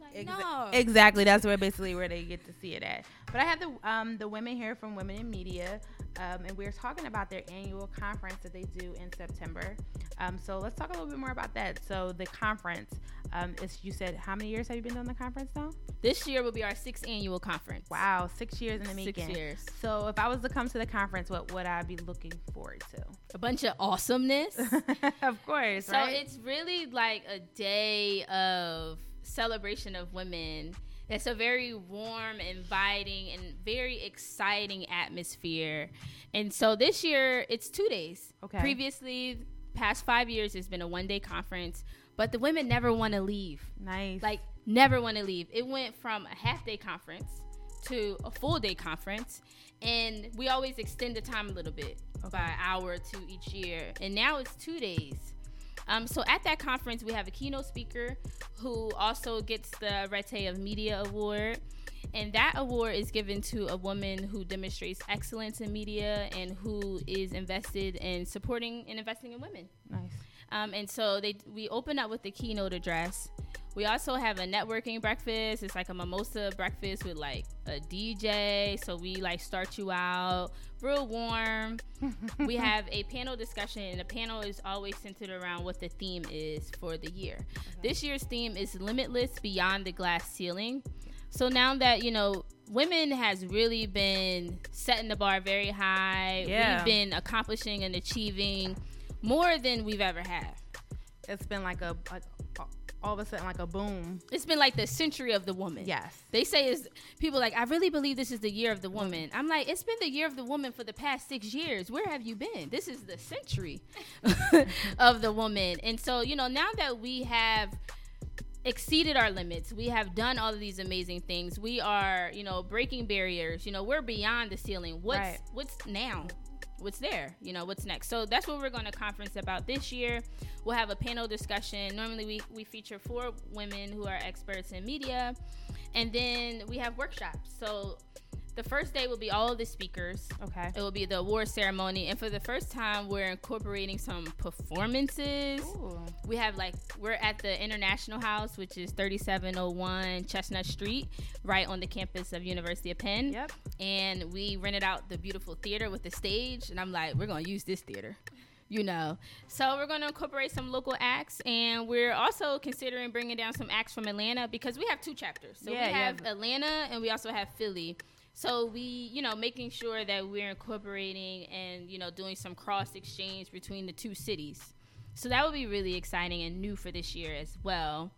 Speaker 1: Like,
Speaker 4: Exa-
Speaker 1: no.
Speaker 4: Exactly. That's where basically where they get to see it at. But I have the um, the women here from Women in Media, um, and we're talking about their annual conference that they do in September. Um, so let's talk a little bit more about that. So the conference um, is you said how many years have you been doing the conference now?
Speaker 1: This year will be our sixth annual conference.
Speaker 4: Wow, six years in the making.
Speaker 1: Six years.
Speaker 4: So if I was to come to the conference, what would I be looking forward to?
Speaker 1: A bunch of awesomeness.
Speaker 4: of course,
Speaker 1: So
Speaker 4: right?
Speaker 1: it's really like a day of celebration of women. It's a very warm, inviting, and very exciting atmosphere. And so this year it's two days.
Speaker 4: Okay.
Speaker 1: Previously, past five years, it's been a one day conference, but the women never want to leave.
Speaker 4: nice.
Speaker 1: Like, never want to leave. It went from a half day conference to a full day conference. And we always extend the time a little bit by an hour or two each year. And now it's two days. Um, so at that conference, we have a keynote speaker who also gets the Rete of Media Award. And that award is given to a woman who demonstrates excellence in media and who is invested in supporting and investing in women.
Speaker 4: nice.
Speaker 1: Um, and so they we open up with the keynote address. We also have a networking breakfast. It's like a mimosa breakfast with like a DJ. So we like start you out real warm. we have a panel discussion, and the panel is always centered around what the theme is for the year. This year's theme is limitless beyond the glass ceiling. So now that you know women has really been setting the bar very high.
Speaker 4: Yeah.
Speaker 1: We've been accomplishing and achieving more than we've ever had.
Speaker 4: It's been like a, a all of a sudden like a boom.
Speaker 1: It's been like the century of the woman.
Speaker 4: Yes.
Speaker 1: They say is people like I really believe this is the year of the woman. I'm like it's been the year of the woman for the past 6 years. Where have you been? This is the century of the woman. And so, you know, now that we have exceeded our limits. We have done all of these amazing things. We are, you know, breaking barriers. You know, we're beyond the ceiling. What's
Speaker 4: Right.
Speaker 1: what's now? What's there? You know, what's next? So that's what we're going to conference about this year. We'll have a panel discussion. Normally we we feature four women who are experts in media. And then we have workshops. So the first day will be all of the speakers.
Speaker 4: Okay.
Speaker 1: It will be the award ceremony, and for the first time, we're incorporating some performances.
Speaker 4: Ooh.
Speaker 1: We have like we're at the International House, which is 3701 Chestnut Street, right on the campus of University of Penn.
Speaker 4: Yep.
Speaker 1: And we rented out the beautiful theater with the stage, and I'm like, we're gonna use this theater. You know, so we're going to incorporate some local acts, and we're also considering bringing down some acts from Atlanta because we have two chapters. So
Speaker 4: Yeah,
Speaker 1: we have
Speaker 4: have-
Speaker 1: Atlanta, and we also have Philly. So we, you know, making sure that we're incorporating and you know doing some cross exchange between the two cities. So that would be really exciting and new for this year as well.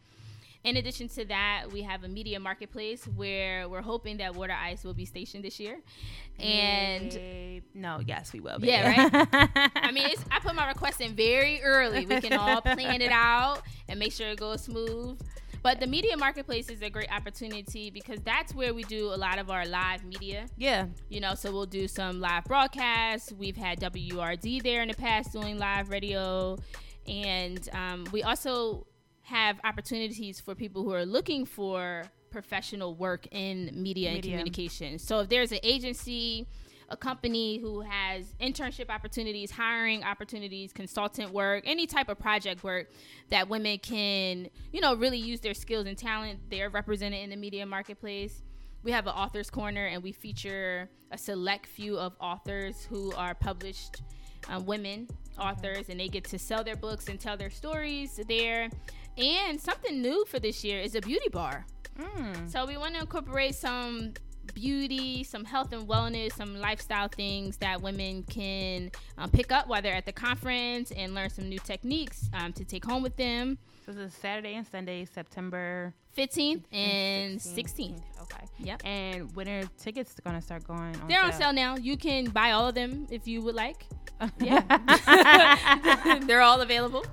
Speaker 1: In addition to that, we have a media marketplace where we're hoping that Water Ice will be stationed this year. And
Speaker 4: Yay. no, yes, we will. Be.
Speaker 1: Yeah, right? I mean, it's, I put my request in very early. We can all plan it out and make sure it goes smooth. But the media marketplace is a great opportunity because that's where we do a lot of our live media.
Speaker 4: yeah.
Speaker 1: You know, so we'll do some live broadcasts. We've had WURD there in the past doing live radio. And um, we also have opportunities for people who are looking for professional work in media, and communication. So if there's an agency, a company who has internship opportunities, hiring opportunities, consultant work, any type of project work that women can, you know, really use their skills and talent, they're represented in the media marketplace. We have an author's corner and we feature a select few of authors who are published um, women authors and they get to sell their books and tell their stories there. And something new for this year is a beauty bar. So we want to incorporate some beauty, some health and wellness, some lifestyle things that women can um, pick up while they're at the conference and learn some new techniques um, to take home with them.
Speaker 4: So this is Saturday and Sunday, September
Speaker 1: 15th and 16th.
Speaker 4: Okay.
Speaker 1: Yep.
Speaker 4: And when are tickets gonna start going on?
Speaker 1: They're on sale now. You can buy all of them if you would like.
Speaker 4: Yeah.
Speaker 1: They're all available.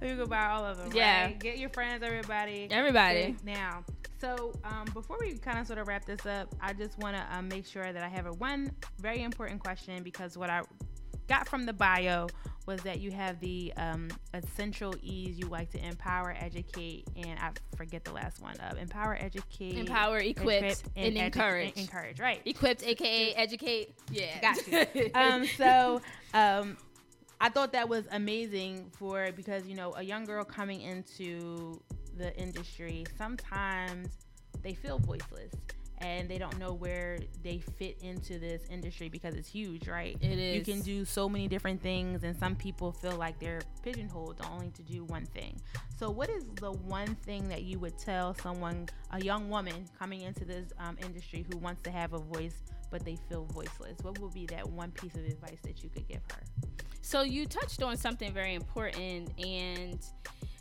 Speaker 4: you can buy all of them.
Speaker 1: Yeah.
Speaker 4: right? Get your friends, everybody.
Speaker 1: Everybody.
Speaker 4: Now, so um, before we kind of sort of wrap this up, I just want to um, make sure that I have a one very important question because what I got from the bio was that you have the um, essential ease you like to empower, educate, and I forget the last one. Uh, empower, educate,
Speaker 1: Empower, equip, and
Speaker 4: edu-
Speaker 1: encourage.
Speaker 4: and encourage, right?
Speaker 1: Equipped, aka educate. Yeah.
Speaker 4: Got you. um, so um, I thought that was amazing for because you know a young girl coming into the industry sometimes they feel voiceless and they don't know where they fit into this industry because it's huge, right?
Speaker 1: It
Speaker 4: You can do so many different things, and some people feel like they're pigeonholed only to do one thing. So, what is the one thing that you would tell someone, a young woman coming into this um, industry who wants to have a voice but they feel voiceless? What would be that one piece of advice that you could give her?
Speaker 1: So you touched on something very important, and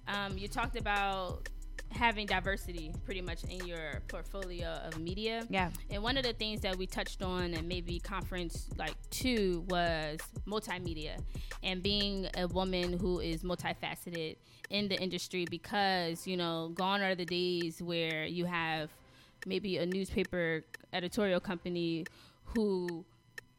Speaker 1: um, you talked about having diversity pretty much in your portfolio of media.
Speaker 4: Yeah.
Speaker 1: And one of the things that we touched on and maybe conference like two was multimedia and being a woman who is multifaceted in the industry because, you know, gone are the days where you have maybe a newspaper editorial company who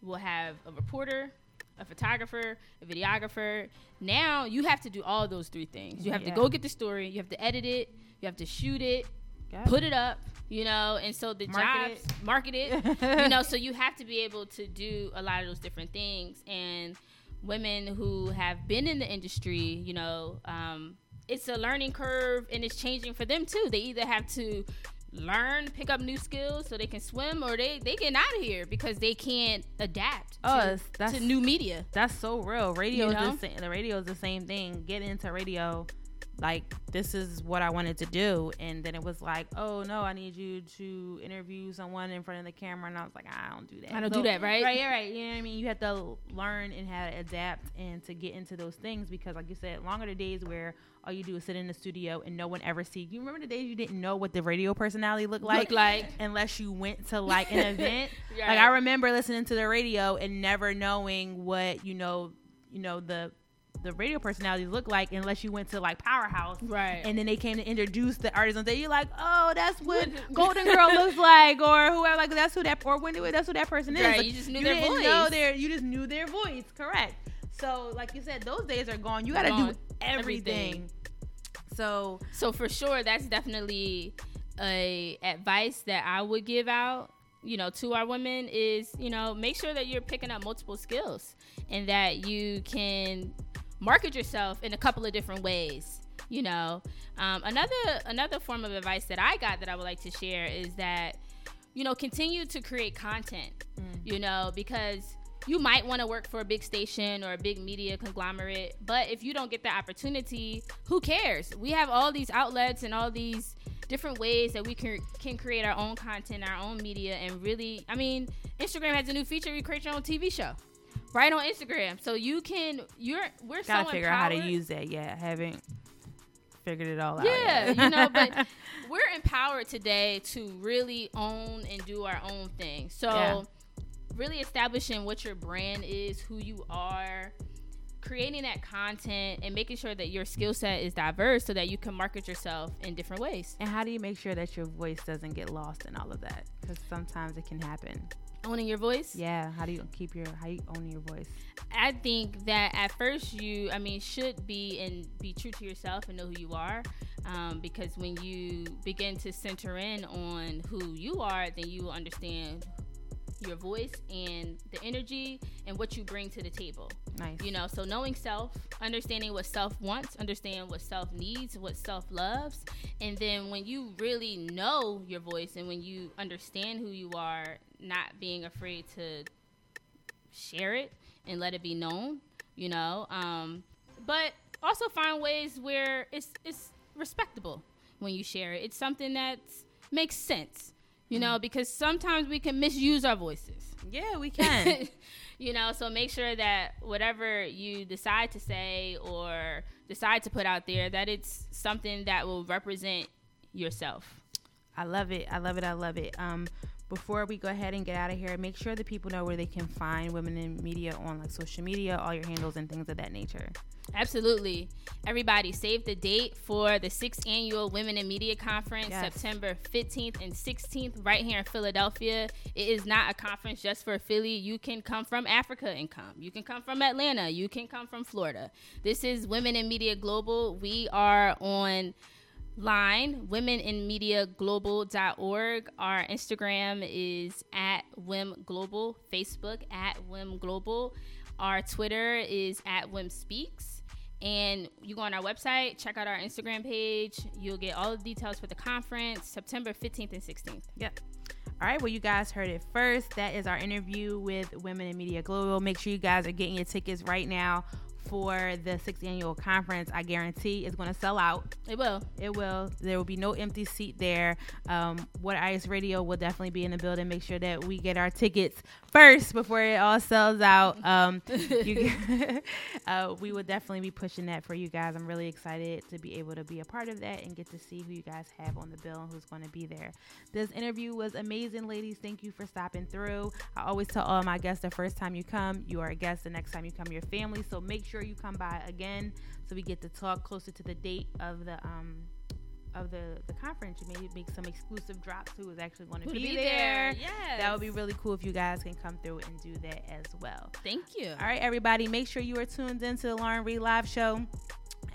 Speaker 1: will have a reporter, a photographer, a videographer. Now you have to do all those three things. You have
Speaker 4: Yeah.
Speaker 1: to go get the story, you have to edit it, you have to shoot it,
Speaker 4: Yeah.
Speaker 1: put it up, you know, and so the
Speaker 4: Market
Speaker 1: jobs market it, you know, so you have to be able to do a lot of those different things. And women who have been in the industry, you know, um, it's a learning curve and it's changing for them too. They either have to learn, pick up new skills so they can swim, or they they get out of here because they can't adapt
Speaker 4: Oh,
Speaker 1: to,
Speaker 4: that's- that's-
Speaker 1: to new media.
Speaker 4: That's so real. Radio
Speaker 1: You
Speaker 4: is
Speaker 1: know?
Speaker 4: the. The radio is the same thing. Get into radio, like this is what I wanted to do, and then it was like, oh no, I need you to interview someone in front of the camera, and I was like, I don't do that.
Speaker 1: I don't do that, right?
Speaker 4: Right, yeah, right. You know what I mean? You have to learn and how to adapt and to get into those things because, like you said, longer the days where all you do is sit in the studio and no one ever sees. You remember the days you didn't know what the radio personality looked like,
Speaker 1: Look like.
Speaker 4: unless you went to like an event.
Speaker 1: Right.
Speaker 4: Like I remember listening to the radio and never knowing what you know, you know the the radio personalities look like unless you went to like Powerhouse,
Speaker 1: Right.
Speaker 4: And then they came to introduce the artists and you're like, oh, that's what Golden Girl looks like, or whoever like that's who that or when that's who that person is.
Speaker 1: Right,
Speaker 4: Like,
Speaker 1: you just knew their
Speaker 4: didn't
Speaker 1: voice.
Speaker 4: Know their, you just knew their voice, correct? So like you said, those days are gone. You got to do everything.
Speaker 1: Everything.
Speaker 4: So
Speaker 1: So for sure, that's definitely a advice that I would give out. You know, to our women is you know make sure that you're picking up multiple skills and that you can market yourself in a couple of different ways. You know, um, another another form of advice that I got that I would like to share is that you know continue to create content. You know, because you might want to work for a big station or a big media conglomerate, but if you don't get the opportunity, who cares? We have all these outlets and all these different ways that we can can create our own content, our own media, and really, I mean, Instagram has a new feature: you create your own TV show, right on Instagram. So you can, you're, we're
Speaker 4: gotta
Speaker 1: so
Speaker 4: figure out how to use that. Yeah, I haven't figured it all out.
Speaker 1: Yeah, you know, but we're empowered today to really own and do our own thing. So,
Speaker 4: Yeah.
Speaker 1: really establishing what your brand is, who you are, creating that content, and making sure that your skill set is diverse so that you can market yourself in different ways.
Speaker 4: And how do you make sure that your voice doesn't get lost in all of that? Because sometimes it can happen.
Speaker 1: Owning your voice.
Speaker 4: Yeah. How do you keep your how you own your voice?
Speaker 1: I think that at first you, I mean, should be and be true to yourself and know who you are. Um, because when you begin to center in on who you are, then you will understand your voice and the energy and what you bring to the table.
Speaker 4: Nice.
Speaker 1: You know, so knowing self, understanding what self wants, understand what self needs, what self loves, and then when you really know your voice and when you understand who you are, not being afraid to share it and let it be known, you know. Um, but also find ways where it's it's respectable when you share it. It's something that makes sense, you know, because sometimes we can misuse our voices.
Speaker 4: Yeah, we can.
Speaker 1: you know, so make sure that whatever you decide to say or decide to put out there, that it's something that will represent yourself.
Speaker 4: I love it. I love it. I love it. Um, before we go ahead and get out of here, make sure that people know where they can find women in media on like social media, all your handles and things of that nature.
Speaker 1: Absolutely. Everybody, save the date for the sixth annual Women in Media Conference,
Speaker 4: Yes.
Speaker 1: September 15th and 16th, right here in Philadelphia. It is not a conference just for Philly. You can come from Africa and come. You can come from Atlanta. You can come from Florida. This is Women in Media Global. We are on line womeninmediaglobal.org our instagram is at wim global facebook at wim global our twitter is at wim speaks and you go on our website check out our instagram page you'll get all the details for the conference september 15th and 16th
Speaker 4: Yep. All right, well, you guys heard it first. That is our interview with Women in Media Global. Make sure you guys are getting your tickets right now for the sixth annual conference. I guarantee it's going to sell out.
Speaker 1: it will
Speaker 4: It will. There will be no empty seat there. Um, Water Ice Radio will definitely be in the building. Make sure that we get our tickets first before it all sells out. Um, you, uh, we will definitely be pushing that for you guys. I'm really excited to be able to be a part of that and get to see who you guys have on the bill and who's going to be there. This interview was amazing, ladies. Thank you for stopping through. I always tell all my guests the first time you come, you are a guest. The next time you come, your family. So make sure you come by again so we get to talk closer to the date of the um of the the conference. You may make some exclusive drops who is actually going to be,
Speaker 1: be
Speaker 4: there.
Speaker 1: there. Yes.
Speaker 4: that would be really cool if you guys can come through and do that as well.
Speaker 1: thank you
Speaker 4: All right, everybody, make sure you are tuned into the Lauren Reed Live Show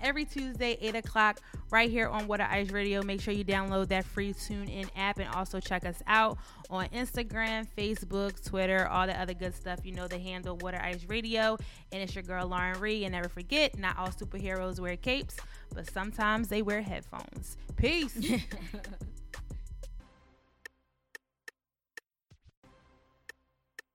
Speaker 4: every Tuesday, 8 o'clock, right here on Water Ice Radio. Make sure you download that free TuneIn app and also check us out on Instagram, Facebook, Twitter, all the other good stuff. You know the handle Water Ice Radio. And it's your girl, Lauren Reed. And never forget, not all superheroes wear capes, but sometimes they wear headphones. Peace.